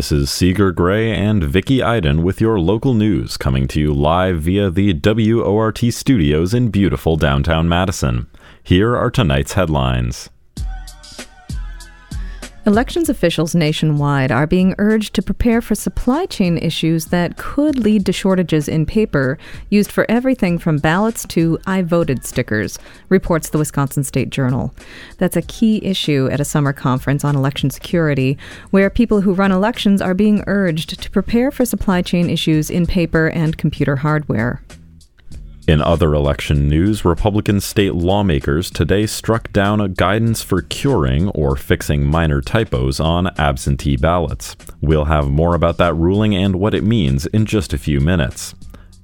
This is Seeger Gray and Vicky Iden with your local news coming to you live via the WORT studios in beautiful downtown Madison. Here are tonight's headlines. Elections officials nationwide are being urged to prepare for supply chain issues that could lead to shortages in paper used for everything from ballots to I voted stickers, reports the Wisconsin State Journal. That's a key issue at a summer conference on election security, where people who run elections are being urged to prepare for supply chain issues in paper and computer hardware. In other election news, Republican state lawmakers today struck down a guidance for curing or fixing minor typos on absentee ballots. We'll have more about that ruling and what it means in just a few minutes.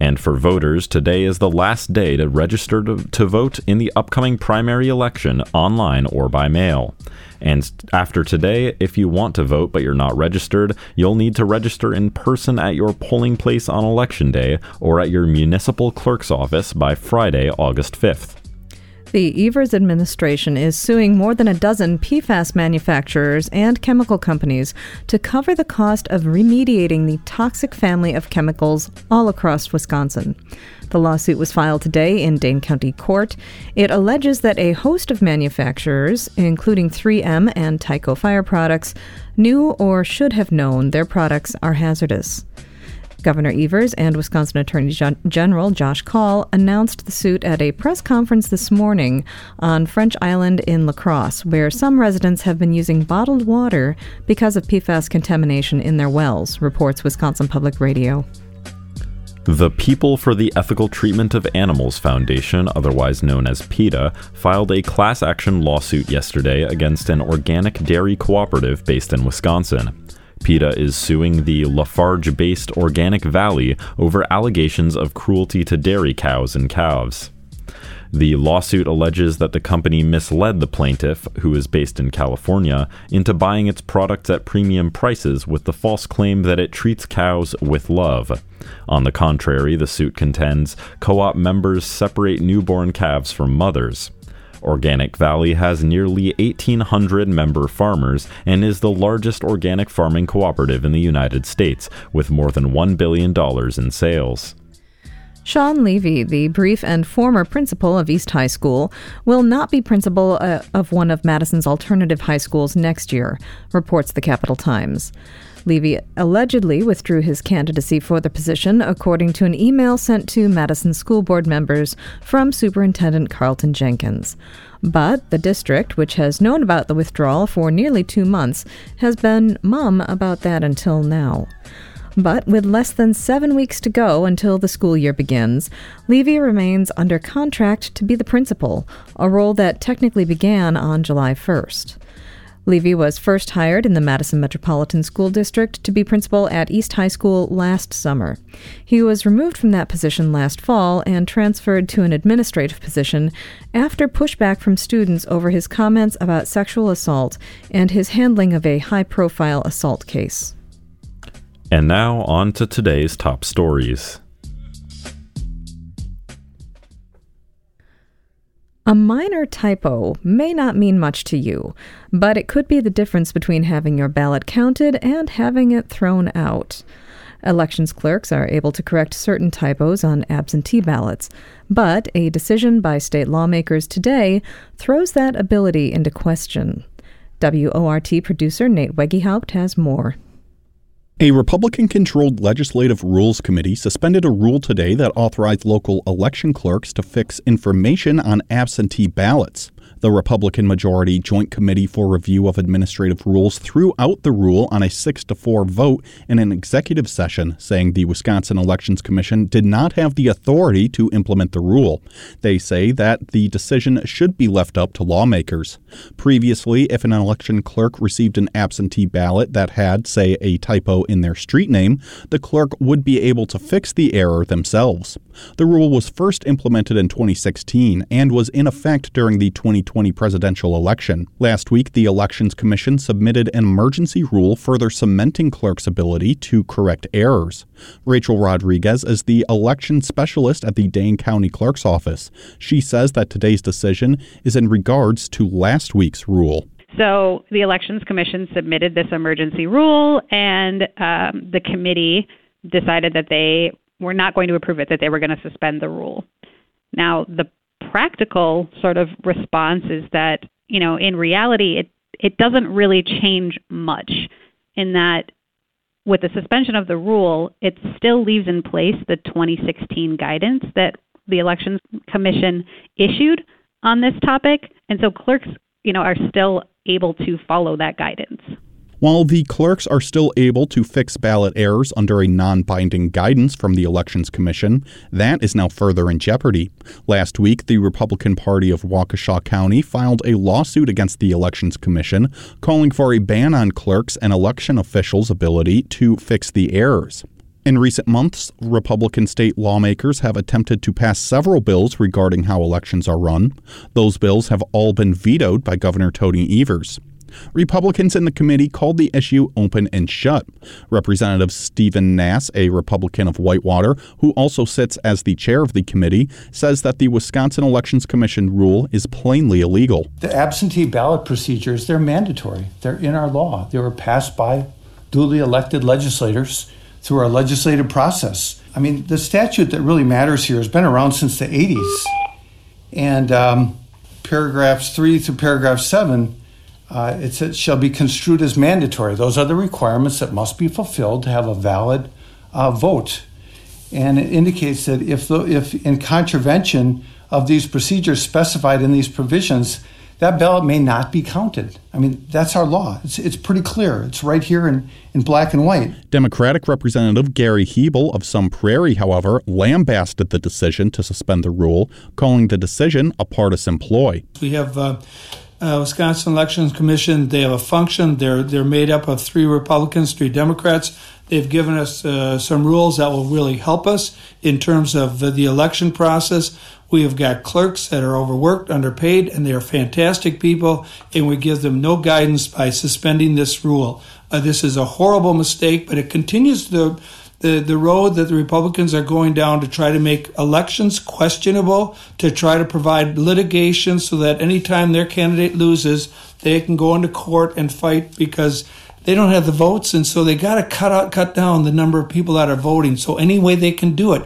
And for voters, today is the last day to register to, to, vote in the upcoming primary election online or by mail. And after today, if you want to vote but you're not registered, you'll need to register in person at your polling place on election day or at your municipal clerk's office by Friday, August 5th. The Evers administration is suing more than a dozen PFAS manufacturers and chemical companies to cover the cost of remediating the toxic family of chemicals all across Wisconsin. The lawsuit was filed today in Dane County Court. It alleges that a host of manufacturers, including 3M and Tyco Fire Products, knew or should have known their products are hazardous. Governor Evers and Wisconsin Attorney General Josh Kaul announced the suit at a press conference this morning on French Island in La Crosse, where some residents have been using bottled water because of PFAS contamination in their wells, reports Wisconsin Public Radio. The People for the Ethical Treatment of Animals Foundation, otherwise known as PETA, filed a class action lawsuit yesterday against an organic dairy cooperative based in Wisconsin. PETA is suing the La Farge based Organic Valley over allegations of cruelty to dairy cows and calves. The lawsuit alleges that the company misled the plaintiff, who is based in California, into buying its products at premium prices with the false claim that it treats cows with love. On the contrary, the suit contends co op members separate newborn calves from mothers. Organic Valley has nearly 1,800 member farmers and is the largest organic farming cooperative in the United States, with more than $1 billion in sales. Sean Levy, the brief and former principal of East High School, will not be principal uh, of one of Madison's alternative high schools next year, reports the Capital Times. Levy allegedly withdrew his candidacy for the position, according to an email sent to Madison School Board members from Superintendent Carlton Jenkins. But the district, which has known about the withdrawal for nearly two months, has been mum about that until now. But with less than seven weeks to go until the school year begins, Levy remains under contract to be the principal, a role that technically began on July 1st. Levy was first hired in the Madison Metropolitan School District to be principal at East High School last summer. He was removed from that position last fall and transferred to an administrative position after pushback from students over his comments about sexual assault and his handling of a high profile assault case. And now, on to today's top stories. A minor typo may not mean much to you, but it could be the difference between having your ballot counted and having it thrown out. Elections clerks are able to correct certain typos on absentee ballots, but a decision by state lawmakers today throws that ability into question. WORT producer Nate Wegehaupt has more. A Republican controlled legislative rules committee suspended a rule today that authorized local election clerks to fix information on absentee ballots. The Republican majority Joint Committee for Review of Administrative Rules threw out the rule on a 6 to 4 vote in an executive session, saying the Wisconsin Elections Commission did not have the authority to implement the rule. They say that the decision should be left up to lawmakers. Previously, if an election clerk received an absentee ballot that had, say, a typo in their street name, the clerk would be able to fix the error themselves. The rule was first implemented in 2016 and was in effect during the 2020 presidential election. Last week, the Elections Commission submitted an emergency rule further cementing clerks' ability to correct errors. Rachel Rodriguez is the election specialist at the Dane County Clerk's Office. She says that today's decision is in regards to last week's rule. So the Elections Commission submitted this emergency rule, and um, the committee decided that they were not going to approve it, that they were going to suspend the rule. Now, the practical sort of response is that, you know, in reality, it, it doesn't really change much in that with the suspension of the rule, it still leaves in place the 2016 guidance that the Elections Commission issued on this topic. And so clerks, you know, are still able to follow that guidance. While the clerks are still able to fix ballot errors under a non binding guidance from the Elections Commission, that is now further in jeopardy. Last week, the Republican Party of Waukesha County filed a lawsuit against the Elections Commission, calling for a ban on clerks and election officials' ability to fix the errors. In recent months, Republican state lawmakers have attempted to pass several bills regarding how elections are run. Those bills have all been vetoed by Governor Tony Evers. Republicans in the committee called the issue open and shut. Representative Stephen Nass, a Republican of Whitewater, who also sits as the chair of the committee, says that the Wisconsin Elections Commission rule is plainly illegal. The absentee ballot procedures, they're mandatory. They're in our law. They were passed by duly elected legislators through our legislative process. I mean, the statute that really matters here has been around since the 80s. And um, paragraphs 3 through paragraph 7 uh, it says shall be construed as mandatory. Those are the requirements that must be fulfilled to have a valid uh, vote. And it indicates that if, the, if in contravention of these procedures specified in these provisions, that ballot may not be counted. I mean, that's our law. It's, it's pretty clear. It's right here in, in black and white. Democratic Representative Gary Hebl of Sun Prairie, however, lambasted the decision to suspend the rule, calling the decision a partisan ploy. We have uh, uh, Wisconsin Elections Commission. They have a function. They're they're made up of three Republicans, three Democrats. They've given us uh, some rules that will really help us in terms of the, election process. We have got clerks that are overworked, underpaid, and they are fantastic people, and we give them no guidance by suspending this rule. Uh, this is a horrible mistake, but it continues to the, the road that the Republicans are going down to try to make elections questionable, to try to provide litigation so that anytime their candidate loses, they can go into court and fight because they don't have the votes, and so they got to cut out, cut down the number of people that are voting. So any way they can do it.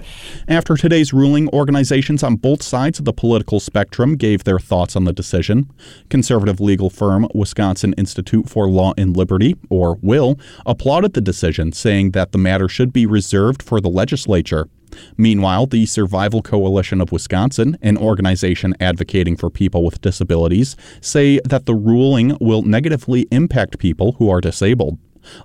After today's ruling, organizations on both sides of the political spectrum gave their thoughts on the decision. Conservative legal firm Wisconsin Institute for Law and Liberty, or WILL, applauded the decision, saying that the matter should be reserved for the legislature. Meanwhile, the Survival Coalition of Wisconsin, an organization advocating for people with disabilities, say that the ruling will negatively impact people who are disabled.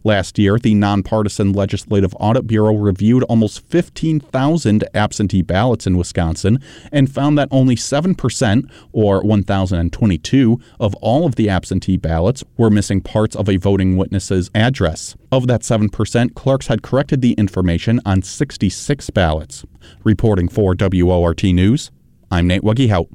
Last year, the nonpartisan Legislative Audit Bureau reviewed almost 15,000 absentee ballots in Wisconsin and found that only 7%, or 1,022, of all of the absentee ballots were missing parts of a voting witness's address. Of that 7%, clerks had corrected the information on 66 ballots. Reporting for WORT News, I'm Nate Wegehaupt.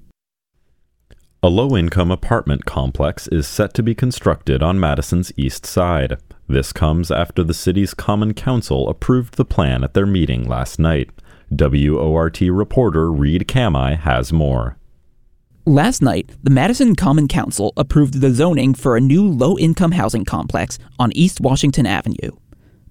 A low income apartment complex is set to be constructed on Madison's east side. This comes after the city's Common Council approved the plan at their meeting last night. WORT reporter Reed Kamai has more. Last night, the Madison Common Council approved the zoning for a new low income housing complex on East Washington Avenue.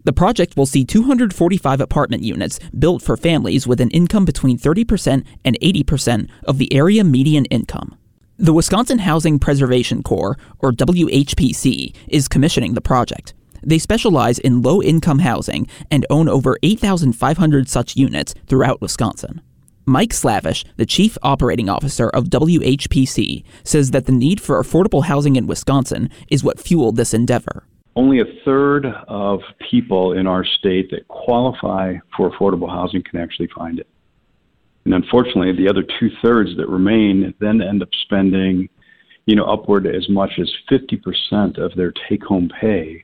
The project will see 245 apartment units built for families with an income between 30% and 80% of the area median income. The Wisconsin Housing Preservation Corps, or WHPC, is commissioning the project. They specialize in low income housing and own over 8,500 such units throughout Wisconsin. Mike Slavish, the chief operating officer of WHPC, says that the need for affordable housing in Wisconsin is what fueled this endeavor. Only a third of people in our state that qualify for affordable housing can actually find it. And unfortunately, the other two thirds that remain then end up spending, you know, upward as much as 50% of their take home pay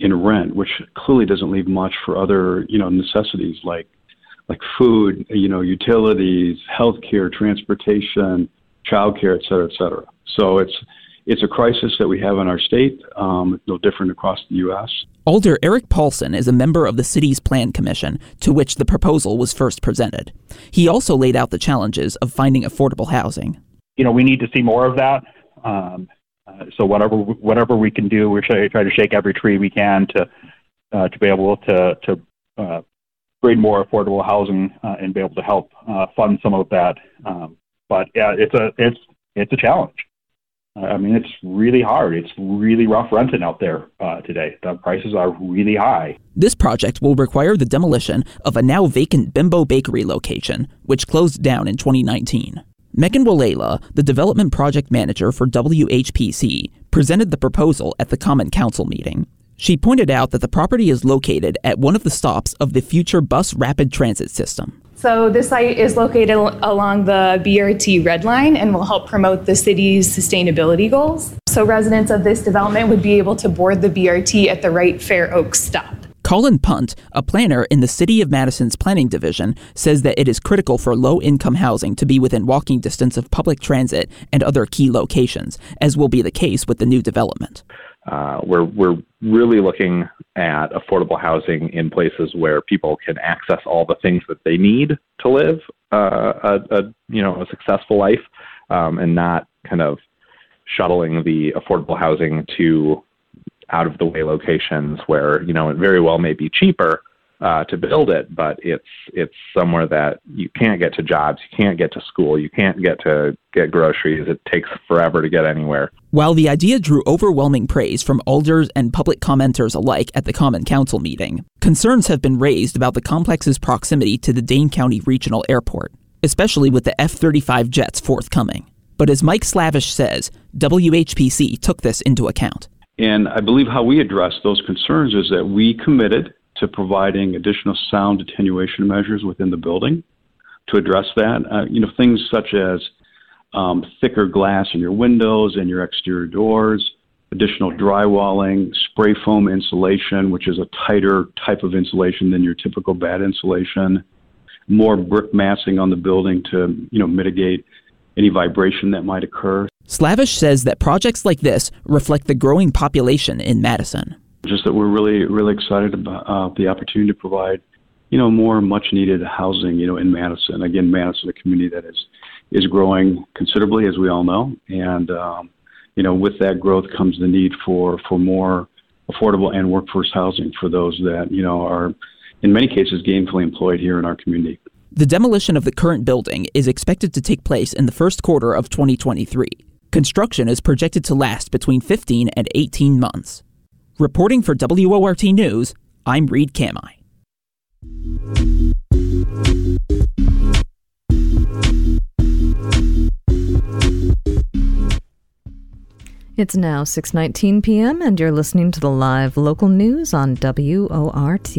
in rent, which clearly doesn't leave much for other, you know, necessities like like food, you know, utilities, healthcare, transportation, childcare, et cetera, et cetera. So it's it's a crisis that we have in our state, um, no different across the U.S. Alder Eric Paulson is a member of the city's plan commission, to which the proposal was first presented. He also laid out the challenges of finding affordable housing. You know, we need to see more of that. Um, Uh, so whatever whatever we can do, we try, trying to shake every tree we can to uh, to be able to to uh, bring more affordable housing uh, and be able to help uh, fund some of that. Um, but yeah, it's a it's it's a challenge. I mean, it's really hard. It's really rough renting out there uh, today. The prices are really high. This project will require the demolition of a now vacant Bimbo Bakery location, which closed down in 2019. Megan Walela, the development project manager for WHPC, presented the proposal at the Common Council meeting. She pointed out that the property is located at one of the stops of the future bus rapid transit system. So this site is located along the BRT Red Line and will help promote the city's sustainability goals. So residents of this development would be able to board the BRT at the right Fair Oaks stop. Colin Punt, a planner in the City of Madison's Planning Division, says that it is critical for low income housing to be within walking distance of public transit and other key locations, as will be the case with the new development. Uh, we're we're really looking at affordable housing in places where people can access all the things that they need to live uh, a, a you know a successful life, um, and not kind of shuttling the affordable housing to out of the way locations where you know it very well may be cheaper uh, to build it, but it's it's somewhere that you can't get to jobs, you can't get to school, you can't get to get groceries. It takes forever to get anywhere. While the idea drew overwhelming praise from alders and public commenters alike at the Common Council meeting, concerns have been raised about the complex's proximity to the Dane County Regional Airport, especially with the F-35 jets forthcoming. But as Mike Slavish says, WHPC took this into account. And I believe how we addressed those concerns is that we committed to providing additional sound attenuation measures within the building to address that. Uh, you know, things such as um, thicker glass in your windows and your exterior doors, additional drywalling, spray foam insulation, which is a tighter type of insulation than your typical batt insulation, more brick massing on the building to, you know, mitigate any vibration that might occur. Slavish says that projects like this reflect the growing population in Madison. Just that we're really, really excited about uh, the opportunity to provide, you know, more much-needed housing, you know, in Madison. Again, Madison, a community that is is growing considerably, as we all know, and um, you know, with that growth comes the need for for more affordable and workforce housing for those that you know are, in many cases, gainfully employed here in our community. The demolition of the current building is expected to take place in the first quarter of 2023. Construction is projected to last between 15 and 18 months. Reporting for WORT News, I'm Reed Kamai. It's now 6:19 p.m. and you're listening to the live local news on WORT.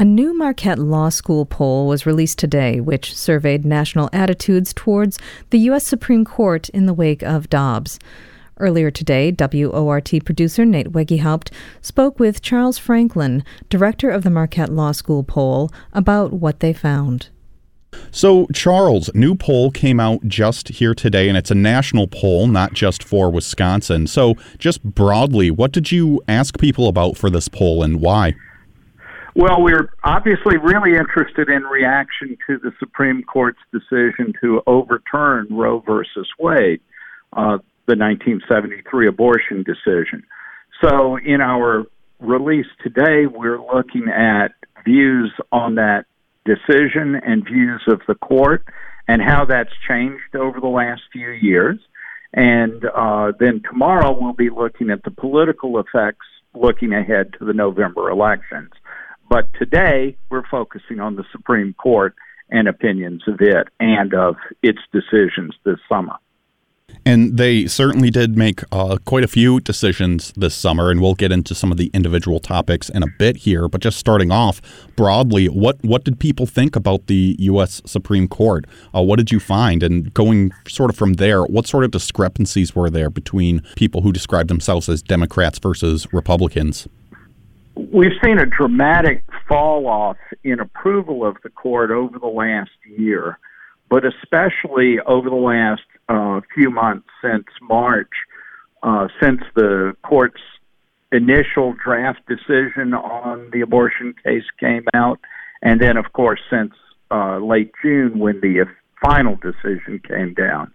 A new Marquette Law School poll was released today, which surveyed national attitudes towards the U.S. Supreme Court in the wake of Dobbs. Earlier today, WORT producer Nate Wegehaupt spoke with Charles Franklin, director of the Marquette Law School poll, about what they found. So, Charles, new poll came out just here today, and it's a national poll, not just for Wisconsin. So, just broadly, what did you ask people about for this poll and why? Well, we're obviously really interested in reaction to the Supreme Court's decision to overturn Roe versus Wade, uh, the 1973 abortion decision. So, in our release today, we're looking at views on that decision and views of the court and how that's changed over the last few years. And uh, then tomorrow, we'll be looking at the political effects looking ahead to the November elections. But today, we're focusing on the Supreme Court and opinions of it and of its decisions this summer. And they certainly did make uh, quite a few decisions this summer, and we'll get into some of the individual topics in a bit here. But just starting off broadly, what what did people think about the U.S. Supreme Court? Uh, what did you find? And going sort of from there, what sort of discrepancies were there between people who describe themselves as Democrats versus Republicans? We've seen a dramatic fall off in approval of the court over the last year, but especially over the last uh, few months since March, uh, since the court's initial draft decision on the abortion case came out, and then, of course, since uh, late June when the final decision came down.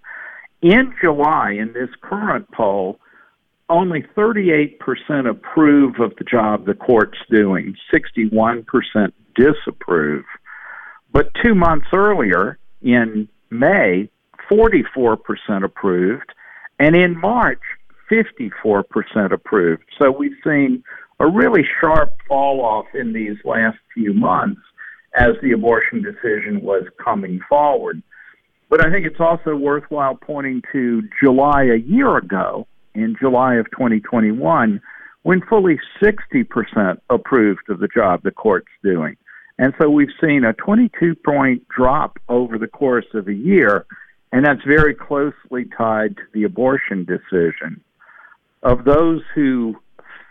In July, in this current poll, only 38% approve of the job the court's doing, 61% disapprove. But two months earlier, in May, 44% approved, and in March, 54% approved. So we've seen a really sharp fall off in these last few months as the abortion decision was coming forward. But I think it's also worthwhile pointing to July a year ago, in July of 2021, when fully 60% approved of the job the court's doing. And so we've seen a 22 point drop over the course of a year, and that's very closely tied to the abortion decision. Of those who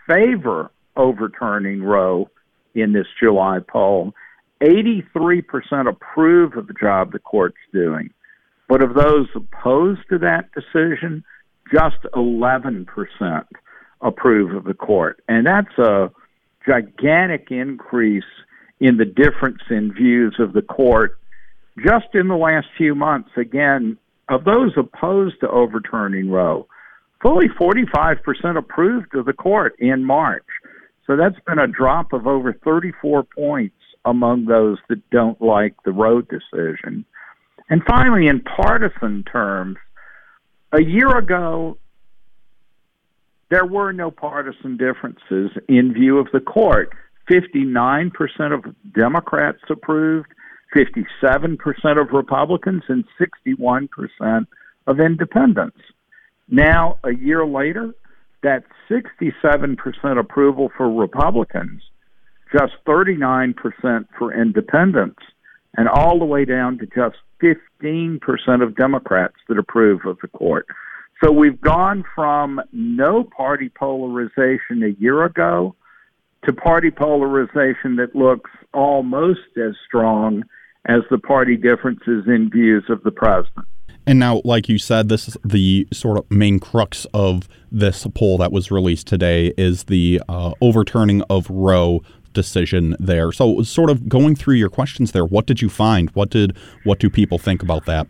favor overturning Roe in this July poll, 83% approve of the job the court's doing. But of those opposed to that decision, just 11% approve of the court. And that's a gigantic increase in the difference in views of the court just in the last few months. Again, of those opposed to overturning Roe, fully 45% approved of the court in March. So that's been a drop of over 34 points among those that don't like the Roe decision. And finally, in partisan terms, a year ago, there were no partisan differences in view of the court. 59% of Democrats approved, 57% of Republicans, and 61% of independents. Now, a year later, that 67% approval for Republicans, just 39% for independents, and all the way down to just 15% of Democrats that approve of the court. So we've gone from no party polarization a year ago to party polarization that looks almost as strong as the party differences in views of the president. And now, like you said, this is the sort of main crux of this poll that was released today is the uh, overturning of Roe decision there. So, sort of going through your questions there, what did you find? What did what do people think about that?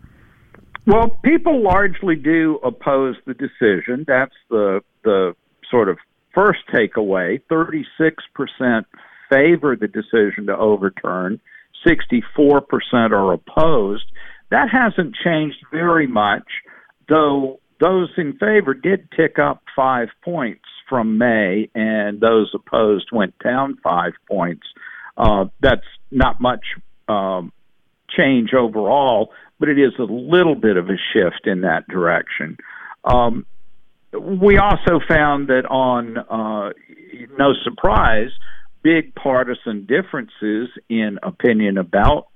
Well, people largely do oppose the decision. That's the the sort of first takeaway. Thirty six percent favor the decision to overturn. Sixty four percent are opposed. That hasn't changed very much, though those in favor did tick up five points from May, and those opposed went down five points. Uh, that's not much um, change overall, but it is a little bit of a shift in that direction. Um, we also found that on uh, no surprise, big partisan differences in opinion about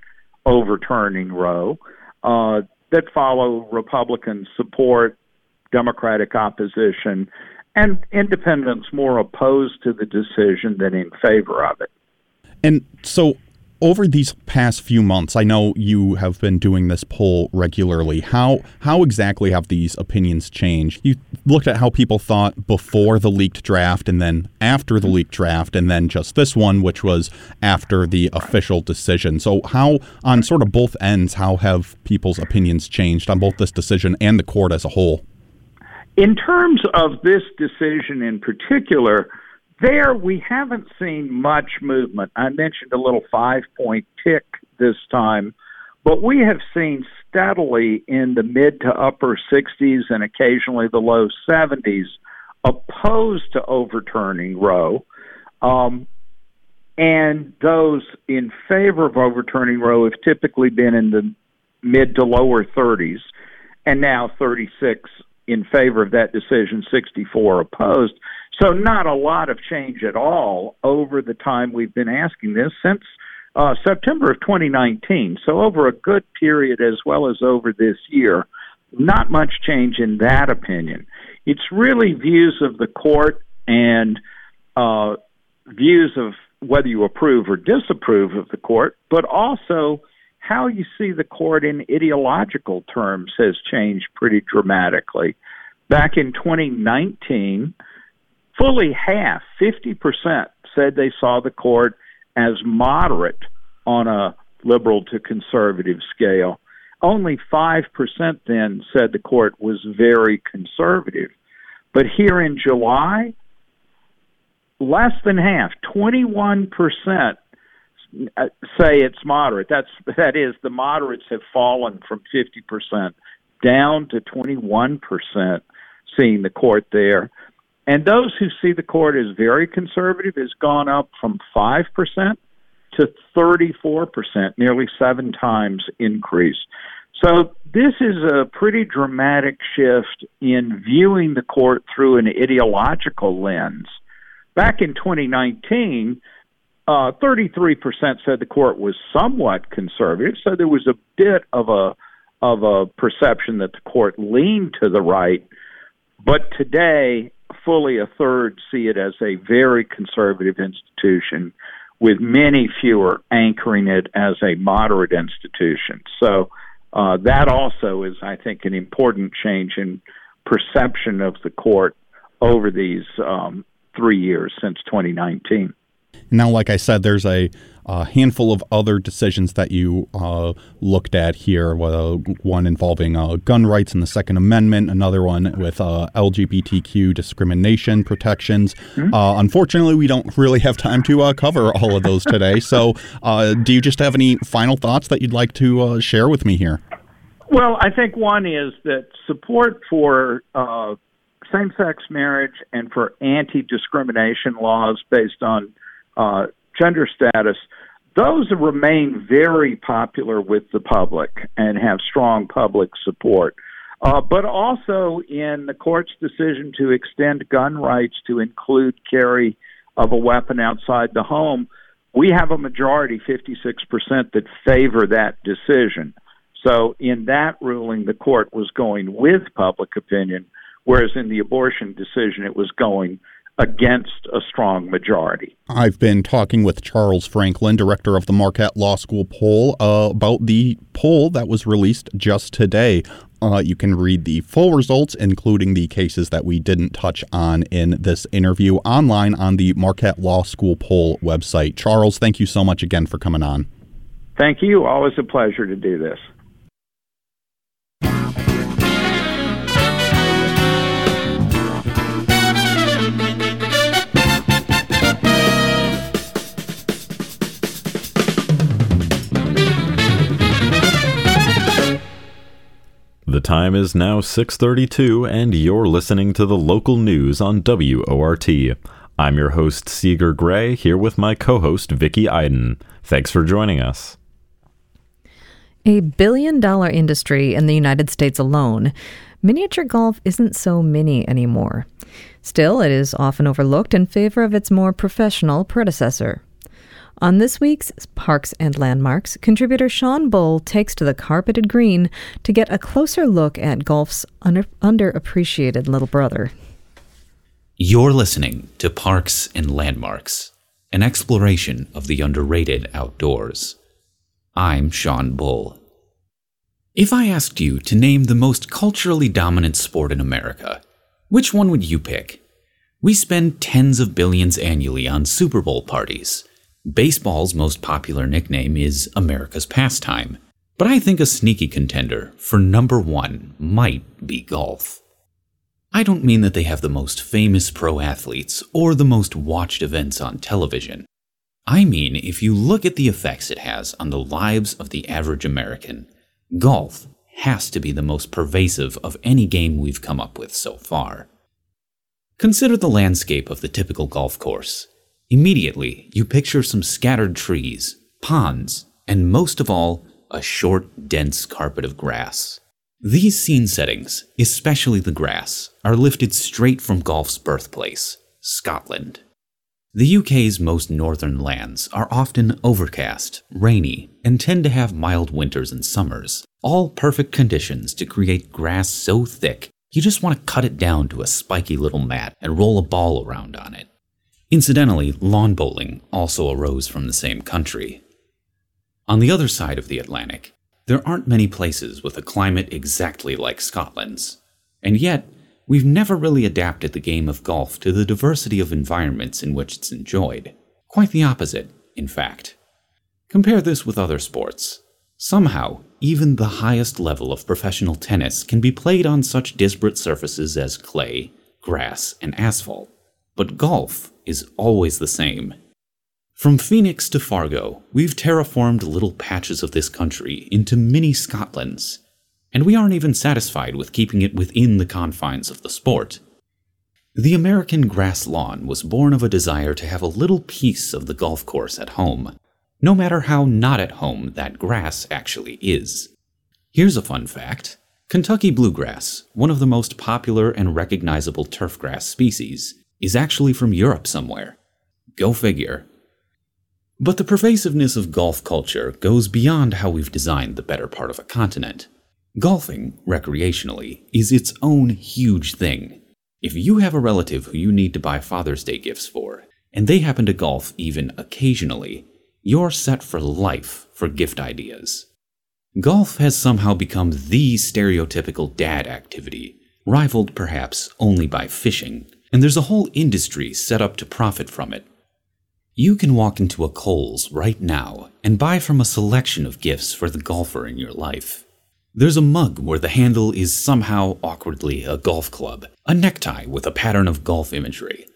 overturning Roe uh, that follow Republican support, Democratic opposition, and independents more opposed to the decision than in favor of it. And so, over these past few months, I know you have been doing this poll regularly. How how exactly have these opinions changed? You looked at how people thought before the leaked draft, and then after the leaked draft, and then just this one, which was after the official decision. So, how on sort of both ends, how have people's opinions changed on both this decision and the court as a whole? In terms of this decision in particular, there we haven't seen much movement. I mentioned a little five point tick this time, but we have seen steadily in the mid to upper 60s and occasionally the low 70s opposed to overturning Roe. Um, and those in favor of overturning Roe have typically been in the mid to lower 30s, and now 36 in favor of that decision, 64 opposed. So, not a lot of change at all over the time we've been asking this since uh, September of 2019. So, over a good period as well as over this year, not much change in that opinion. It's really views of the court and uh, views of whether you approve or disapprove of the court, but also how you see the court in ideological terms has changed pretty dramatically. Back in 2019, fully half, 50%, said they saw the court as moderate on a liberal to conservative scale. Only 5% then said the court was very conservative. But here in July, less than half, 21% uh, Uh, say it's moderate. That's that is the moderates have fallen from 50% down to 21% seeing the court there. And those who see the court as very conservative has gone up from 5% to 34%, nearly seven times increase. So this is a pretty dramatic shift in viewing the court through an ideological lens. Back in 2019, uh, 33% said the court was somewhat conservative, so there was a bit of a of a perception that the court leaned to the right. But today, fully a third see it as a very conservative institution, with many fewer anchoring it as a moderate institution. So uh, that also is, I think, an important change in perception of the court over these um, three years since 2019. Now, like I said, there's a, a handful of other decisions that you uh, looked at here. one involving uh, gun rights and the Second Amendment, another one with uh, LGBTQ discrimination protections. Mm-hmm. Uh, unfortunately, we don't really have time to uh, cover all of those today. so, uh, do you just have any final thoughts that you'd like to share with me here? Well, I think one is that support for same sex marriage and for anti discrimination laws based on uh, gender status, those remain very popular with the public and have strong public support. Uh, but also in the court's decision to extend gun rights to include carry of a weapon outside the home, we have a majority, 56%, that favor that decision. So in that ruling, the court was going with public opinion, whereas in the abortion decision, it was going against a strong majority. I've been talking with Charles Franklin, director of the Marquette Law School poll, uh, about the poll that was released just today. Uh, you can read the full results, including the cases that we didn't touch on in this interview, online on the Marquette Law School poll website. Charles, thank you so much again for coming on. Thank you. Always a pleasure to do this. The time is now 6:32 and you're listening to the local news on WORT. I'm your host Seeger Gray here with my co-host Vicky Iden. Thanks for joining us. A billion dollar industry in the United States alone, miniature golf isn't so mini anymore. Still, it is often overlooked in favor of its more professional predecessor. On this week's Parks and Landmarks, contributor Sean Bull takes to the carpeted green to get a closer look at golf's under- underappreciated little brother. You're listening to Parks and Landmarks, an exploration of the underrated outdoors. I'm Sean Bull. If I asked you to name the most culturally dominant sport in America, which one would you pick? We spend tens of billions annually on Super Bowl parties Baseball's most popular nickname is America's pastime, but I think a sneaky contender for number one might be golf. I don't mean that they have the most famous pro athletes or the most watched events on television. I mean, if you look at the effects it has on the lives of the average American, golf has to be the most pervasive of any game we've come up with so far. Consider the landscape of the typical golf course. Immediately, you picture some scattered trees, ponds, and most of all, a short, dense carpet of grass. These scene settings, especially the grass, are lifted straight from golf's birthplace, Scotland. The UK's most northern lands are often overcast, rainy, and tend to have mild winters and summers, all perfect conditions to create grass so thick you just want to cut it down to a spiky little mat and roll a ball around on it. Incidentally, lawn bowling also arose from the same country. On the other side of the Atlantic, there aren't many places with a climate exactly like Scotland's, and yet we've never really adapted the game of golf to the diversity of environments in which it's enjoyed. Quite the opposite, in fact. Compare this with other sports. Somehow, even the highest level of professional tennis can be played on such disparate surfaces as clay, grass, and asphalt. But golf is always the same. From Phoenix to Fargo, we've terraformed little patches of this country into mini Scotlands, and we aren't even satisfied with keeping it within the confines of the sport. The American grass lawn was born of a desire to have a little piece of the golf course at home, no matter how not at home that grass actually is. Here's a fun fact Kentucky bluegrass, one of the most popular and recognizable turfgrass species, is actually from Europe somewhere. Go figure. But the pervasiveness of golf culture goes beyond how we've designed the better part of a continent. Golfing, recreationally, is its own huge thing. If you have a relative who you need to buy Father's Day gifts for, and they happen to golf even occasionally, you're set for life for gift ideas. Golf has somehow become the stereotypical dad activity, rivaled perhaps only by fishing, and there's a whole industry set up to profit from it. You can walk into a Kohl's right now and buy from a selection of gifts for the golfer in your life. There's a mug where the handle is somehow awkwardly a golf club, a necktie with a pattern of golf imagery,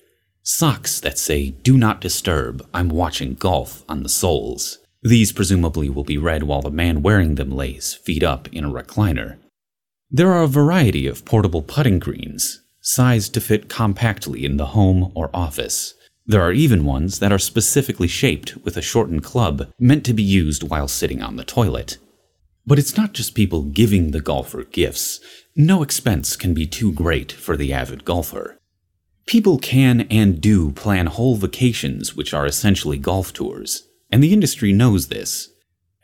socks that say, Do not disturb, I'm watching golf on the soles. These presumably will be read while the man wearing them lays feet up in a recliner. There are a variety of portable putting greens, sized to fit compactly in the home or office. There are even ones that are specifically shaped with a shortened club meant to be used while sitting on the toilet. But it's not just people giving the golfer gifts. No expense can be too great for the avid golfer. People can and do plan whole vacations, which are essentially golf tours, and the industry knows this.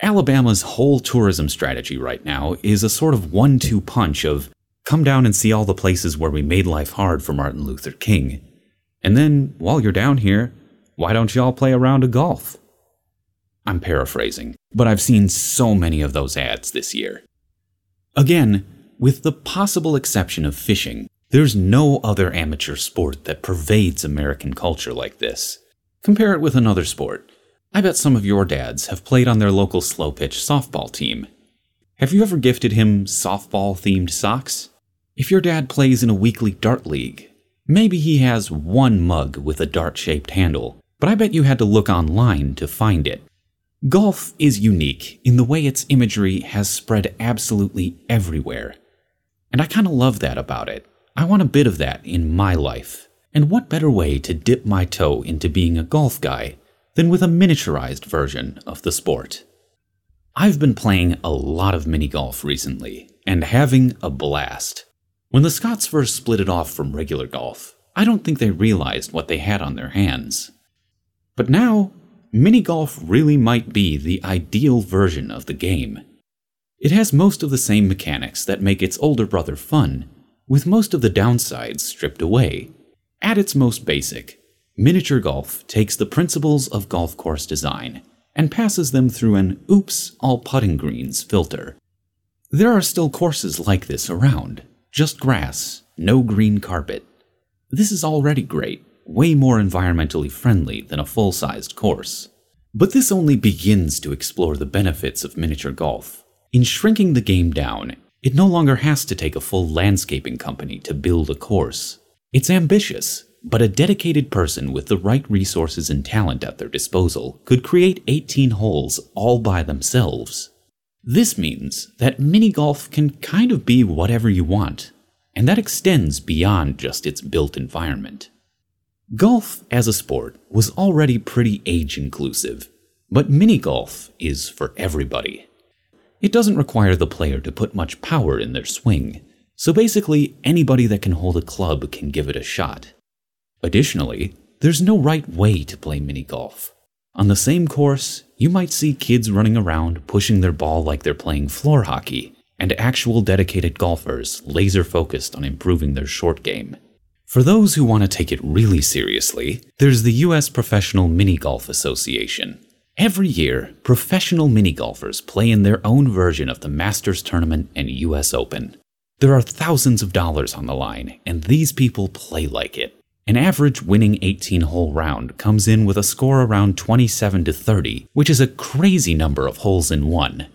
Alabama's whole tourism strategy right now is a sort of one two punch of come down and see all the places where we made life hard for Martin Luther King and then, while you're down here, why don't y'all play around a round of golf? I'm paraphrasing, but I've seen so many of those ads this year. Again, with the possible exception of fishing, there's no other amateur sport that pervades American culture like this. Compare it with another sport. I bet some of your dads have played on their local slow pitch softball team. Have you ever gifted him softball themed socks? If your dad plays in a weekly dart league, Maybe he has one mug with a dart shaped handle, but I bet you had to look online to find it. Golf is unique in the way its imagery has spread absolutely everywhere. And I kind of love that about it. I want a bit of that in my life. And what better way to dip my toe into being a golf guy than with a miniaturized version of the sport? I've been playing a lot of mini golf recently and having a blast. When the Scots first split it off from regular golf, I don't think they realized what they had on their hands. But now, mini golf really might be the ideal version of the game. It has most of the same mechanics that make its older brother fun, with most of the downsides stripped away. At its most basic, miniature golf takes the principles of golf course design and passes them through an oops, all putting greens filter. There are still courses like this around, just grass, no green carpet. This is already great, way more environmentally friendly than a full sized course. But this only begins to explore the benefits of miniature golf. In shrinking the game down, it no longer has to take a full landscaping company to build a course. It's ambitious, but a dedicated person with the right resources and talent at their disposal could create 18 holes all by themselves. This means that mini golf can kind of be whatever you want, and that extends beyond just its built environment. Golf as a sport was already pretty age inclusive, but mini golf is for everybody. It doesn't require the player to put much power in their swing, so basically anybody that can hold a club can give it a shot. Additionally, there's no right way to play mini golf. On the same course, you might see kids running around pushing their ball like they're playing floor hockey, and actual dedicated golfers laser focused on improving their short game. For those who want to take it really seriously, there's the US Professional Mini Golf Association. Every year, professional mini golfers play in their own version of the Masters Tournament and US Open. There are thousands of dollars on the line, and these people play like it. An average winning 18 hole round comes in with a score around 27 to 30, which is a crazy number of holes in one.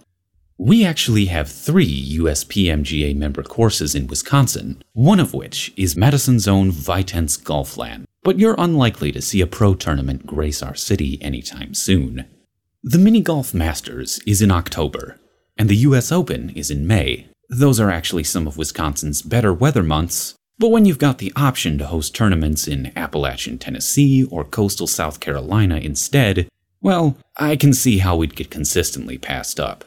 We actually have three USPMGA member courses in Wisconsin, one of which is Madison's own Vitense Golfland, but you're unlikely to see a pro tournament grace our city anytime soon. The Mini Golf Masters is in October, and the US Open is in May. Those are actually some of Wisconsin's better weather months, but when you've got the option to host tournaments in Appalachian Tennessee or coastal South Carolina instead, well, I can see how we'd get consistently passed up.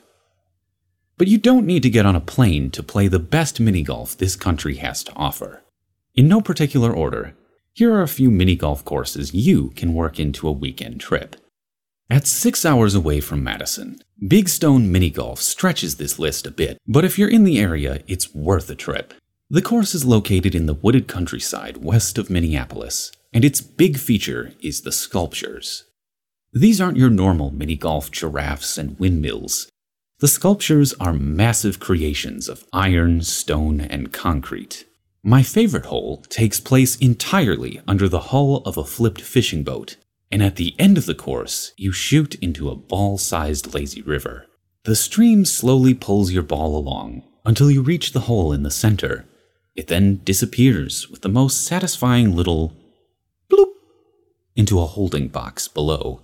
But you don't need to get on a plane to play the best mini golf this country has to offer. In no particular order, here are a few mini golf courses you can work into a weekend trip. At six hours away from Madison, Big Stone Mini Golf stretches this list a bit, but if you're in the area, it's worth a trip. The course is located in the wooded countryside west of Minneapolis, and its big feature is the sculptures. These aren't your normal mini golf giraffes and windmills. The sculptures are massive creations of iron, stone, and concrete. My favorite hole takes place entirely under the hull of a flipped fishing boat, and at the end of the course, you shoot into a ball sized lazy river. The stream slowly pulls your ball along until you reach the hole in the center, it then disappears with the most satisfying little bloop into a holding box below.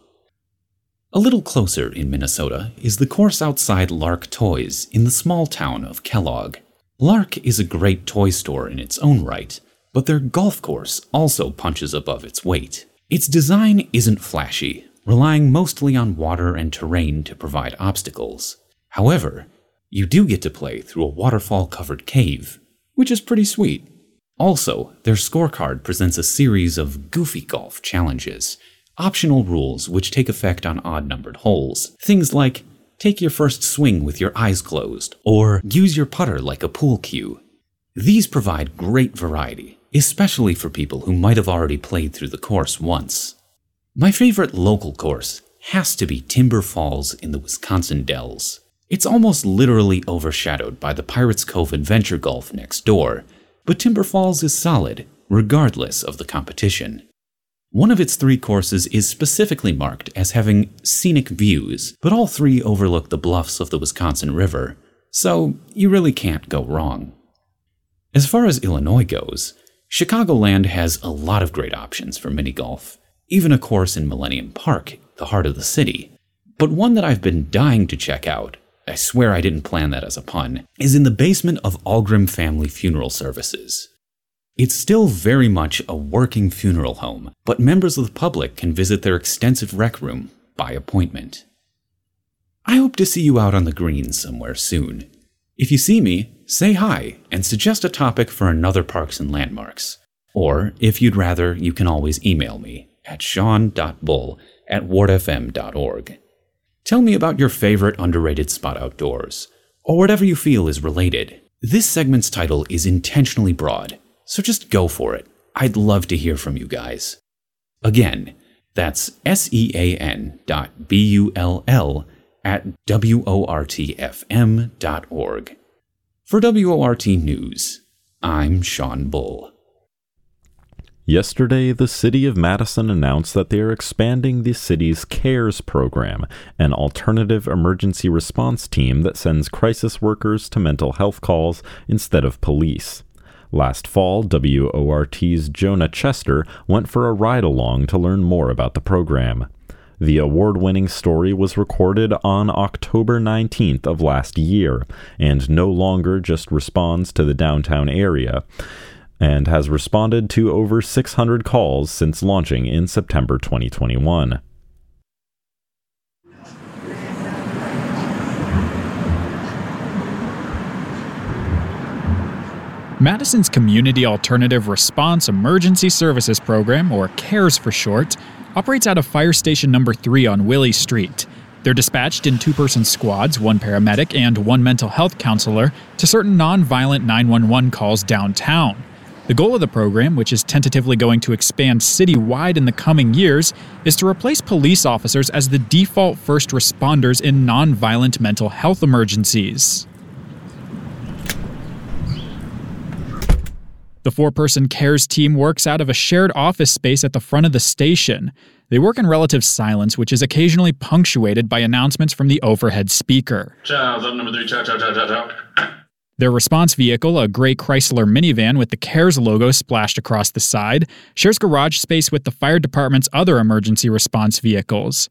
A little closer in Minnesota is the course outside Lark Toys in the small town of Kellogg. Lark is a great toy store in its own right, but their golf course also punches above its weight. Its design isn't flashy, relying mostly on water and terrain to provide obstacles. However, you do get to play through a waterfall covered cave which is pretty sweet. Also, their scorecard presents a series of goofy golf challenges, optional rules which take effect on odd numbered holes. Things like take your first swing with your eyes closed, or use your putter like a pool cue. These provide great variety, especially for people who might have already played through the course once. My favorite local course has to be Timber Falls in the Wisconsin Dells. It's almost literally overshadowed by the Pirates Cove Adventure Golf next door, but Timber Falls is solid, regardless of the competition. One of its three courses is specifically marked as having scenic views, but all three overlook the bluffs of the Wisconsin River, so you really can't go wrong. As far as Illinois goes, Chicagoland has a lot of great options for mini golf, even a course in Millennium Park, the heart of the city. But one that I've been dying to check out I swear I didn't plan that as a pun, is in the basement of Ahlgrim Family Funeral Services. It's still very much a working funeral home, but members of the public can visit their extensive rec room by appointment. I hope to see you out on the green somewhere soon. If you see me, say hi and suggest a topic for another Parks and Landmarks. Or, if you'd rather, you can always email me at sean.bull at wortfm.org. Tell me about your favorite underrated spot outdoors, or whatever you feel is related. This segment's title is intentionally broad, so just go for it. I'd love to hear from you guys. Again, that's S-E-A-N dot B-U-L-L at W-O-R-T-F-M dot org. For WORT News, I'm Sean Bull. Yesterday, the City of Madison announced that they are expanding the city's CARES program, an alternative emergency response team that sends crisis workers to mental health calls instead of police. Last fall, WORT's Jonah Chester went for a ride along to learn more about the program. The award winning story was recorded on October 19th of last year and no longer just responds to the downtown area and has responded to over 600 calls since launching in September 2021. Madison's Community Alternative Response Emergency Services Program, or CARES for short, operates out of Fire Station Number 3 on Willy Street. They're dispatched in two person squads, one paramedic and one mental health counselor, to certain non-violent 911 calls downtown. The goal of the program, which is tentatively going to expand citywide in the coming years, is to replace police officers as the default first responders in nonviolent mental health emergencies. The four person CARES team works out of a shared office space at the front of the station. They work in relative silence, which is occasionally punctuated by announcements from the overhead speaker. Charles, up number three, chow, chow, chow, chow. Their response vehicle, a gray Chrysler minivan with the CARES logo splashed across the side, shares garage space with the fire department's other emergency response vehicles.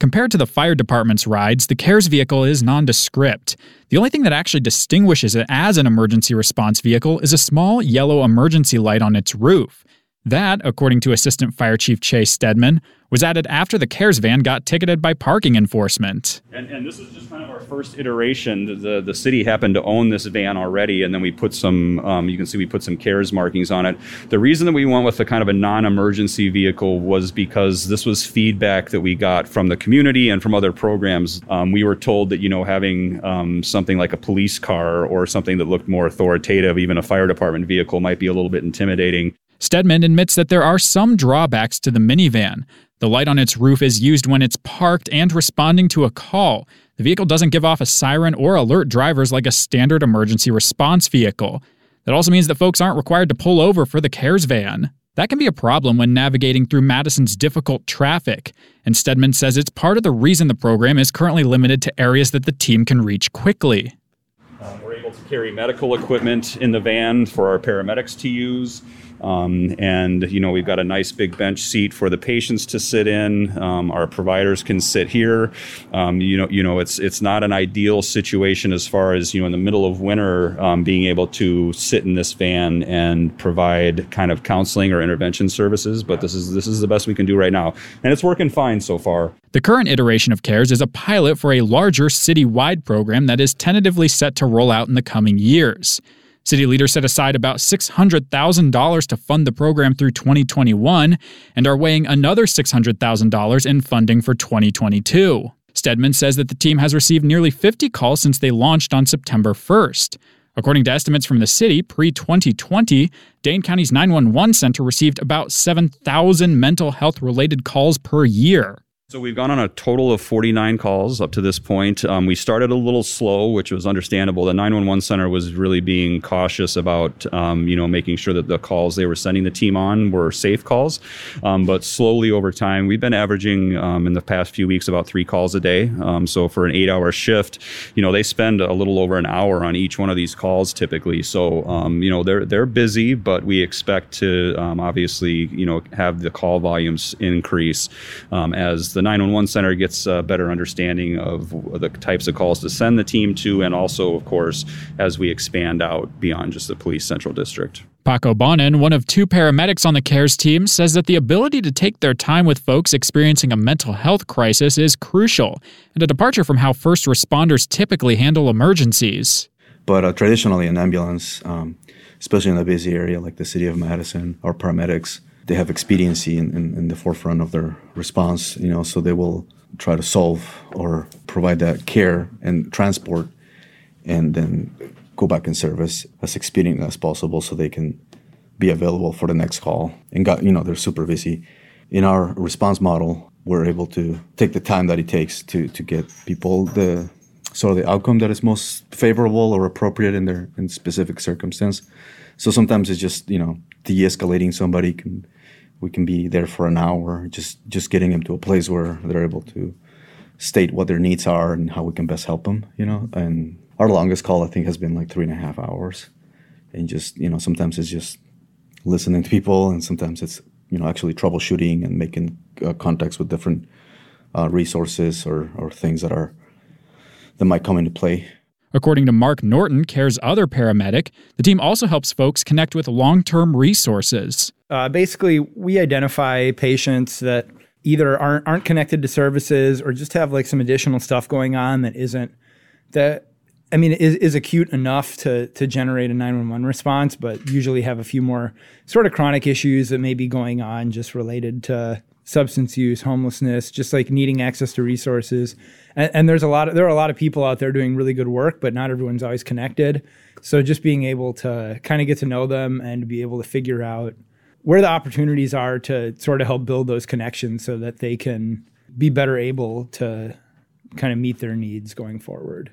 Compared to the fire department's rides, the CARES vehicle is nondescript. The only thing that actually distinguishes it as an emergency response vehicle is a small yellow emergency light on its roof. That, according to Assistant Fire Chief Chase Stedman, was added after the CARES van got ticketed by parking enforcement. And, and this is just kind of our first iteration. The, the city happened to own this van already, and then we put some, um, you can see we put some CARES markings on it. The reason that we went with a kind of a non emergency vehicle was because this was feedback that we got from the community and from other programs. Um, we were told that, you know, having um, something like a police car or something that looked more authoritative, even a fire department vehicle, might be a little bit intimidating. Stedman admits that there are some drawbacks to the minivan. The light on its roof is used when it's parked and responding to a call. The vehicle doesn't give off a siren or alert drivers like a standard emergency response vehicle. That also means that folks aren't required to pull over for the CARES van. That can be a problem when navigating through Madison's difficult traffic, and Stedman says it's part of the reason the program is currently limited to areas that the team can reach quickly. Um, we're able to carry medical equipment in the van for our paramedics to use. Um, and you know we've got a nice big bench seat for the patients to sit in. Um, our providers can sit here. Um, you know, you know it's it's not an ideal situation as far as you know in the middle of winter um, being able to sit in this van and provide kind of counseling or intervention services. But this is this is the best we can do right now, and it's working fine so far. The current iteration of CARES is a pilot for a larger citywide program that is tentatively set to roll out in the coming years. City leaders set aside about $600,000 to fund the program through 2021 and are weighing another $600,000 in funding for 2022. Stedman says that the team has received nearly 50 calls since they launched on September 1st. According to estimates from the city, pre 2020, Dane County's 911 center received about 7,000 mental health related calls per year. So we've gone on a total of 49 calls up to this point. Um, we started a little slow, which was understandable. The 911 center was really being cautious about, um, you know, making sure that the calls they were sending the team on were safe calls. Um, but slowly over time, we've been averaging um, in the past few weeks about three calls a day. Um, so for an eight-hour shift, you know, they spend a little over an hour on each one of these calls typically. So um, you know, they're they're busy, but we expect to obviously, you know, have the call volumes increase as the 911 center gets a better understanding of the types of calls to send the team to, and also, of course, as we expand out beyond just the police central district. Paco Bonin, one of two paramedics on the CARES team, says that the ability to take their time with folks experiencing a mental health crisis is crucial and a departure from how first responders typically handle emergencies. But uh, traditionally, an ambulance, um, especially in a busy area like the city of Madison, our paramedics they have expediency in, in, in, the forefront of their response, you know, so they will try to solve or provide that care and transport and then go back in service as expedient as possible so they can be available for the next call. And got, you know, they're super busy. In our response model, we're able to take the time that it takes to, to get people the sort of the outcome that is most favorable or appropriate in their in specific circumstance. So sometimes it's just, you know, de-escalating somebody can we can be there for an hour, just just getting them to a place where they're able to state what their needs are and how we can best help them. You know, and our longest call I think has been like three and a half hours, and just you know sometimes it's just listening to people, and sometimes it's you know actually troubleshooting and making uh, contacts with different uh, resources or or things that are that might come into play. According to Mark Norton, CARE's other paramedic, the team also helps folks connect with long term resources. Uh, basically, we identify patients that either aren't, aren't connected to services or just have like some additional stuff going on that isn't that I mean, is, is acute enough to to generate a 911 response, but usually have a few more sort of chronic issues that may be going on just related to substance use, homelessness, just like needing access to resources. And, and, there's a lot of, there are a lot of people out there doing really good work, but not everyone's always connected. So just being able to kind of get to know them and be able to figure out where the opportunities are to sort of help build those connections so that they can be better able to kind of meet their needs going forward.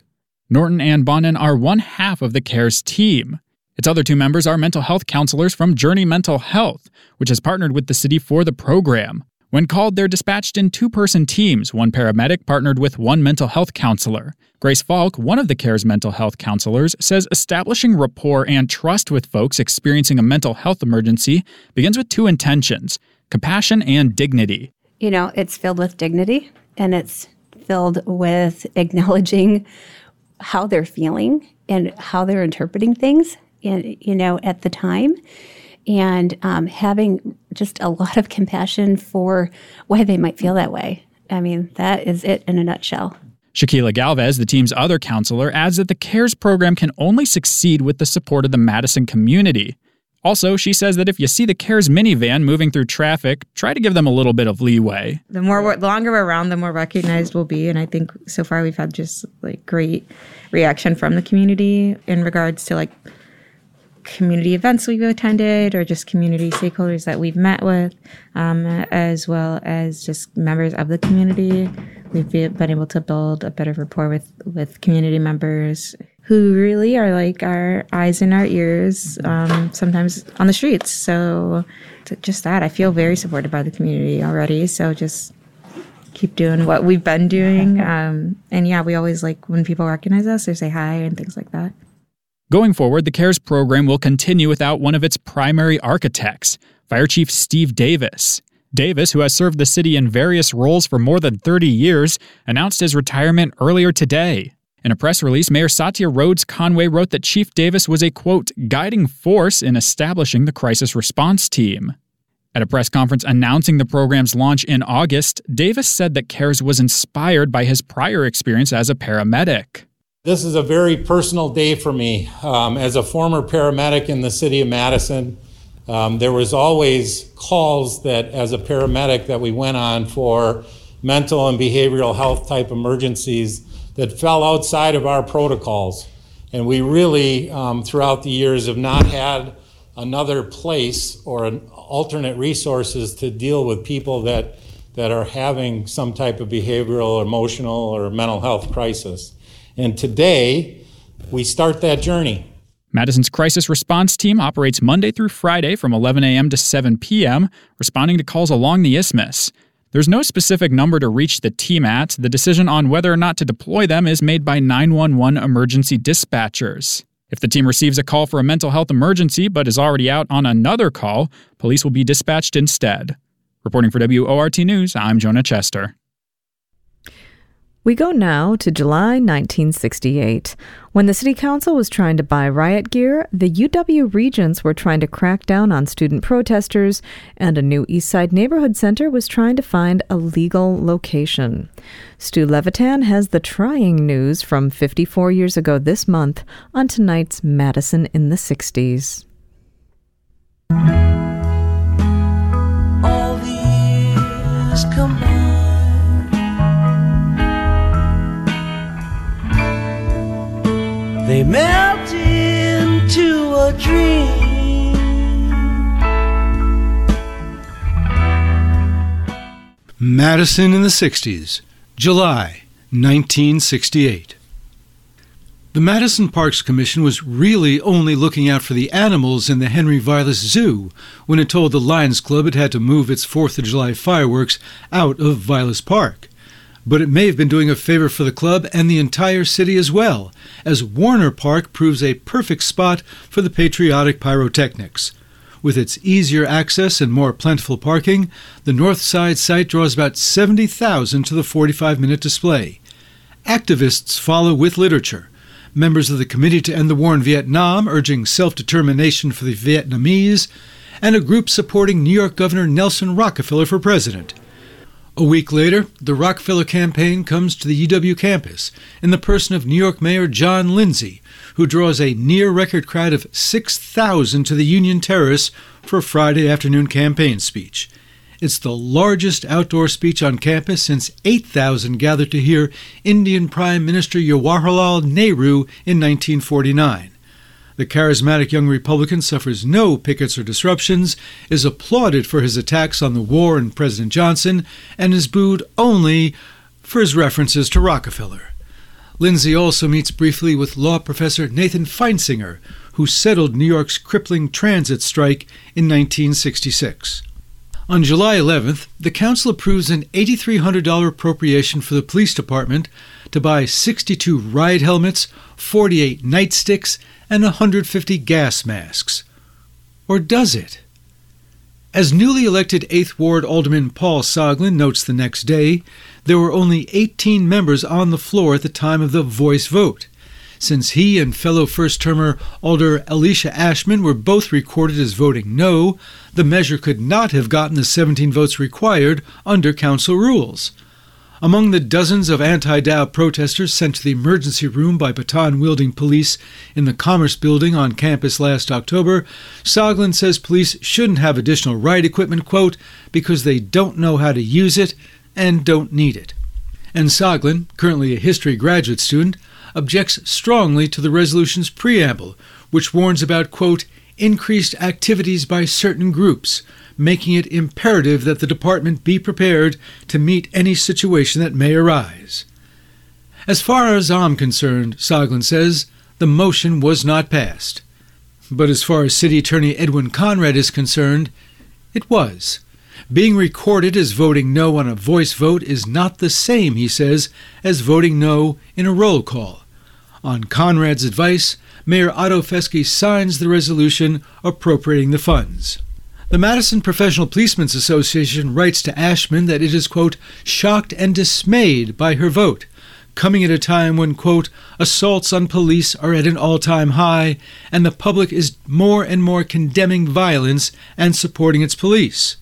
Norton and Bonin are one half of the CARES team. Its other two members are mental health counselors from Journey Mental Health, which has partnered with the city for the program. When called, they're dispatched in two person teams, one paramedic partnered with one mental health counselor. Grace Falk, one of the CARE's mental health counselors, says establishing rapport and trust with folks experiencing a mental health emergency begins with two intentions compassion and dignity. You know, it's filled with dignity and it's filled with acknowledging how they're feeling and how they're interpreting things, in, you know, at the time and um, having just a lot of compassion for why they might feel that way. I mean, that is it in a nutshell. Shakila Galvez, the team's other counselor, adds that the CARES program can only succeed with the support of the Madison community. Also, she says that if you see the CARES minivan moving through traffic, try to give them a little bit of leeway. The more we're, longer we're around, the more recognized we'll be, and I think so far we've had just like great reaction from the community in regards to like community events we've attended or just community stakeholders that we've met with, um, as well as just members of the community. We've been able to build a better rapport with, with community members who really are like our eyes and our ears, um, sometimes on the streets. So, just that, I feel very supported by the community already. So, just keep doing what we've been doing. Um, and yeah, we always like when people recognize us, or say hi and things like that. Going forward, the CARES program will continue without one of its primary architects, Fire Chief Steve Davis. Davis, who has served the city in various roles for more than 30 years, announced his retirement earlier today. In a press release, Mayor Satya Rhodes Conway wrote that Chief Davis was a quote, guiding force in establishing the crisis response team. At a press conference announcing the program's launch in August, Davis said that CARES was inspired by his prior experience as a paramedic. This is a very personal day for me. Um, as a former paramedic in the city of Madison, um, there was always calls that as a paramedic that we went on for mental and behavioral health type emergencies that fell outside of our protocols. And we really, um, throughout the years, have not had another place or an alternate resources to deal with people that, that are having some type of behavioral, emotional, or mental health crisis. And today, we start that journey. Madison's crisis response team operates Monday through Friday from 11 a.m. to 7 p.m., responding to calls along the isthmus. There's no specific number to reach the team at. The decision on whether or not to deploy them is made by 911 emergency dispatchers. If the team receives a call for a mental health emergency but is already out on another call, police will be dispatched instead. Reporting for WORT News, I'm Jonah Chester. We go now to July 1968. When the City Council was trying to buy riot gear, the UW Regents were trying to crack down on student protesters, and a new East Side Neighborhood Center was trying to find a legal location. Stu Levitan has the trying news from 54 years ago this month on tonight's Madison in the 60s. All these They melt into a dream. Madison in the 60s, July 1968. The Madison Parks Commission was really only looking out for the animals in the Henry Vilas Zoo when it told the Lions Club it had to move its Fourth of July fireworks out of Vilas Park but it may have been doing a favor for the club and the entire city as well, as Warner Park proves a perfect spot for the patriotic pyrotechnics. With its easier access and more plentiful parking, the North Side site draws about 70,000 to the 45 minute display. Activists follow with literature. Members of the Committee to End the War in Vietnam urging self determination for the Vietnamese, and a group supporting New York Governor Nelson Rockefeller for president. A week later, the Rockefeller campaign comes to the UW campus in the person of New York Mayor John Lindsay, who draws a near record crowd of 6,000 to the Union Terrace for a Friday afternoon campaign speech. It's the largest outdoor speech on campus since 8,000 gathered to hear Indian Prime Minister Jawaharlal Nehru in 1949. The charismatic young Republican suffers no pickets or disruptions, is applauded for his attacks on the war and President Johnson, and is booed only for his references to Rockefeller. Lindsay also meets briefly with law professor Nathan Feinsinger, who settled New York's crippling transit strike in 1966. On July 11th, the Council approves an $8,300 appropriation for the police department to buy 62 ride helmets, 48 nightsticks, and 150 gas masks. Or does it? As newly elected 8th Ward Alderman Paul Soglin notes the next day, there were only 18 members on the floor at the time of the voice vote. Since he and fellow first termer Alder Alicia Ashman were both recorded as voting no, the measure could not have gotten the 17 votes required under council rules. Among the dozens of anti Dow protesters sent to the emergency room by baton wielding police in the Commerce Building on campus last October, Soglin says police shouldn't have additional riot equipment, quote, because they don't know how to use it and don't need it. And Soglin, currently a history graduate student, objects strongly to the resolution's preamble, which warns about, quote, increased activities by certain groups, making it imperative that the department be prepared to meet any situation that may arise. As far as I'm concerned, Soglin says, the motion was not passed. But as far as City Attorney Edwin Conrad is concerned, it was. Being recorded as voting no on a voice vote is not the same, he says, as voting no in a roll call. On Conrad's advice, Mayor Otto Festge signs the resolution appropriating the funds. The Madison Professional Policemen's Association writes to Ashman that it is, quote, shocked and dismayed by her vote, coming at a time when, quote, assaults on police are at an all time high and the public is more and more condemning violence and supporting its police.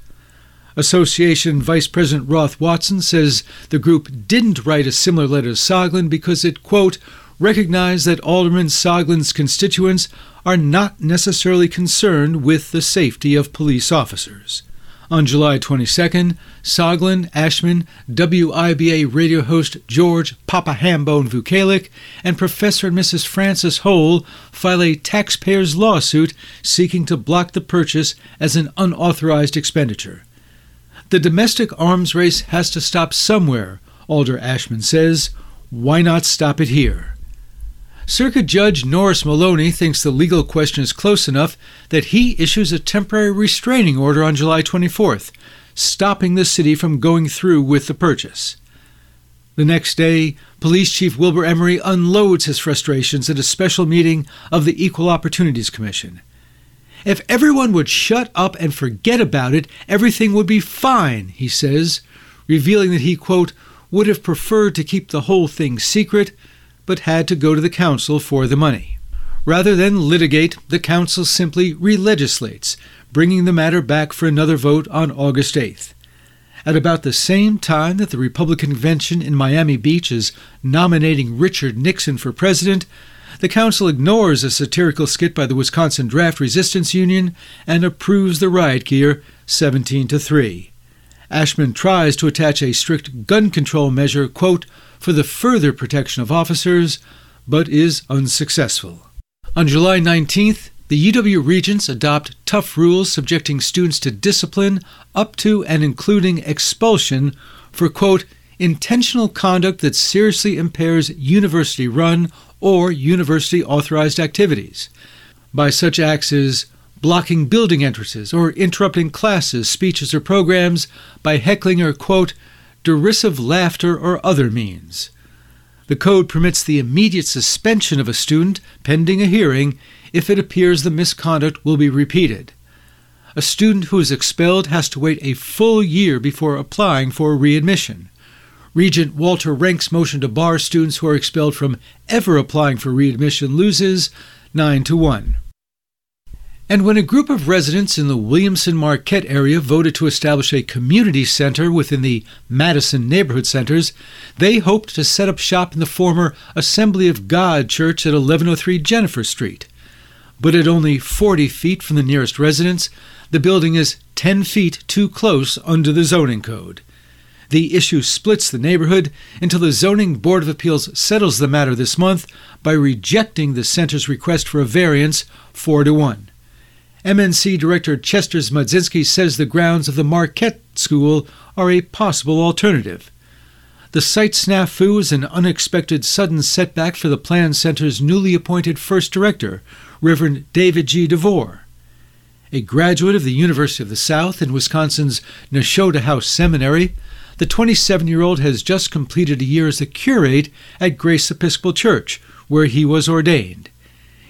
Association Vice President Roth Watson says the group didn't write a similar letter to Soglin because it, quote, recognized that Alderman Soglin's constituents are not necessarily concerned with the safety of police officers. On July 22nd, Soglin, Ashman, WIBA radio host George Papa Hambone Vukelich, and Professor and Mrs. Francis Hole file a taxpayer's lawsuit seeking to block the purchase as an unauthorized expenditure. The domestic arms race has to stop somewhere, Alder Ashman says. Why not stop it here? Circuit Judge Norris Maloney thinks the legal question is close enough that he issues a temporary restraining order on July 24th, stopping the city from going through with the purchase. The next day, Police Chief Wilbur Emery unloads his frustrations at a special meeting of the Equal Opportunities Commission. If everyone would shut up and forget about it, everything would be fine, he says, revealing that he, quote, would have preferred to keep the whole thing secret but had to go to the council for the money. Rather than litigate, the council simply relegislates, bringing the matter back for another vote on August 8th. At about the same time that the Republican convention in Miami Beach is nominating Richard Nixon for president, the council ignores a satirical skit by the Wisconsin Draft Resistance Union and approves the riot gear 17 to 3. Ashman tries to attach a strict gun control measure, quote, for the further protection of officers, but is unsuccessful. On July 19th, the UW Regents adopt tough rules subjecting students to discipline up to and including expulsion for, quote, intentional conduct that seriously impairs university run or university authorized activities. By such acts as blocking building entrances or interrupting classes, speeches, or programs by heckling or, quote, derisive laughter, or other means. The code permits the immediate suspension of a student pending a hearing if it appears the misconduct will be repeated. A student who is expelled has to wait a full year before applying for readmission. Regent Walter Renk's motion to bar students who are expelled from ever applying for readmission loses 9 to 1. And when a group of residents in the Williamson Marquette area voted to establish a community center within the Madison neighborhood centers, they hoped to set up shop in the former Assembly of God Church at 1103 Jenifer Street. But at only 40 feet from the nearest residence, the building is 10 feet too close under the zoning code. The issue splits the neighborhood until the Zoning Board of Appeals settles the matter this month by rejecting the center's request for a variance 4 to 1. MNC Director Chester Zmudzinski says the grounds of the Marquette School are a possible alternative. The site snafu is an unexpected sudden setback for the Plan Center's newly appointed first director, Reverend David G. DeVore. A graduate of the University of the South and Wisconsin's Nashotah House Seminary, the 27 year old has just completed a year as a curate at Grace Episcopal Church, where he was ordained.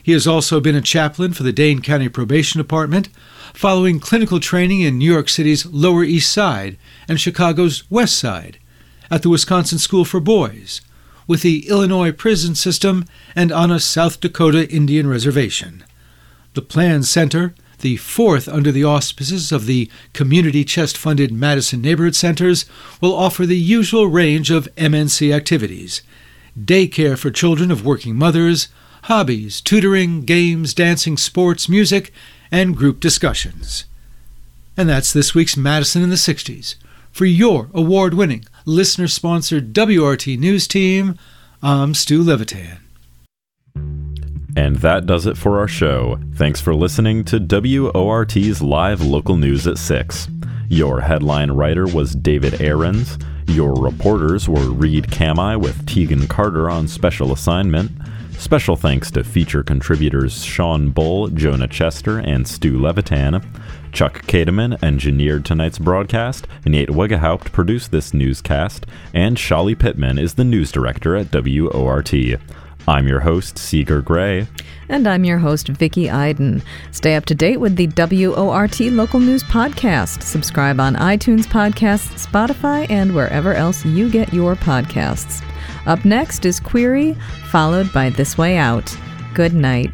He has also been a chaplain for the Dane County Probation Department, following clinical training in New York City's Lower East Side and Chicago's West Side at the Wisconsin School for Boys, with the Illinois prison system, and on a South Dakota Indian reservation. The Plan Center, the fourth under the auspices of the community chest funded Madison Neighborhood Centers, will offer the usual range of MNC activities daycare for children of working mothers, hobbies, tutoring, games, dancing, sports, music, and group discussions. And that's this week's Madison in the 60s. For your award winning, listener sponsored WRT News team, I'm Stu Levitan. And that does it for our show. Thanks for listening to WORT's live local news at 6. Your headline writer was David Ahrens. Your reporters were Reed Kamai with Tegan Carter on special assignment. Special thanks to feature contributors Sean Bull, Jonah Chester, and Stu Levitan. Chuck Kademan engineered tonight's broadcast, Nate Wegehaupt produced this newscast, and Shali Pittman is the news director at WORT. I'm your host, Seeger Gray. And I'm your host, Vicki Iden. Stay up to date with the WORT Local News Podcast. Subscribe on iTunes Podcasts, Spotify, and wherever else you get your podcasts. Up next is Query, followed by This Way Out. Good night.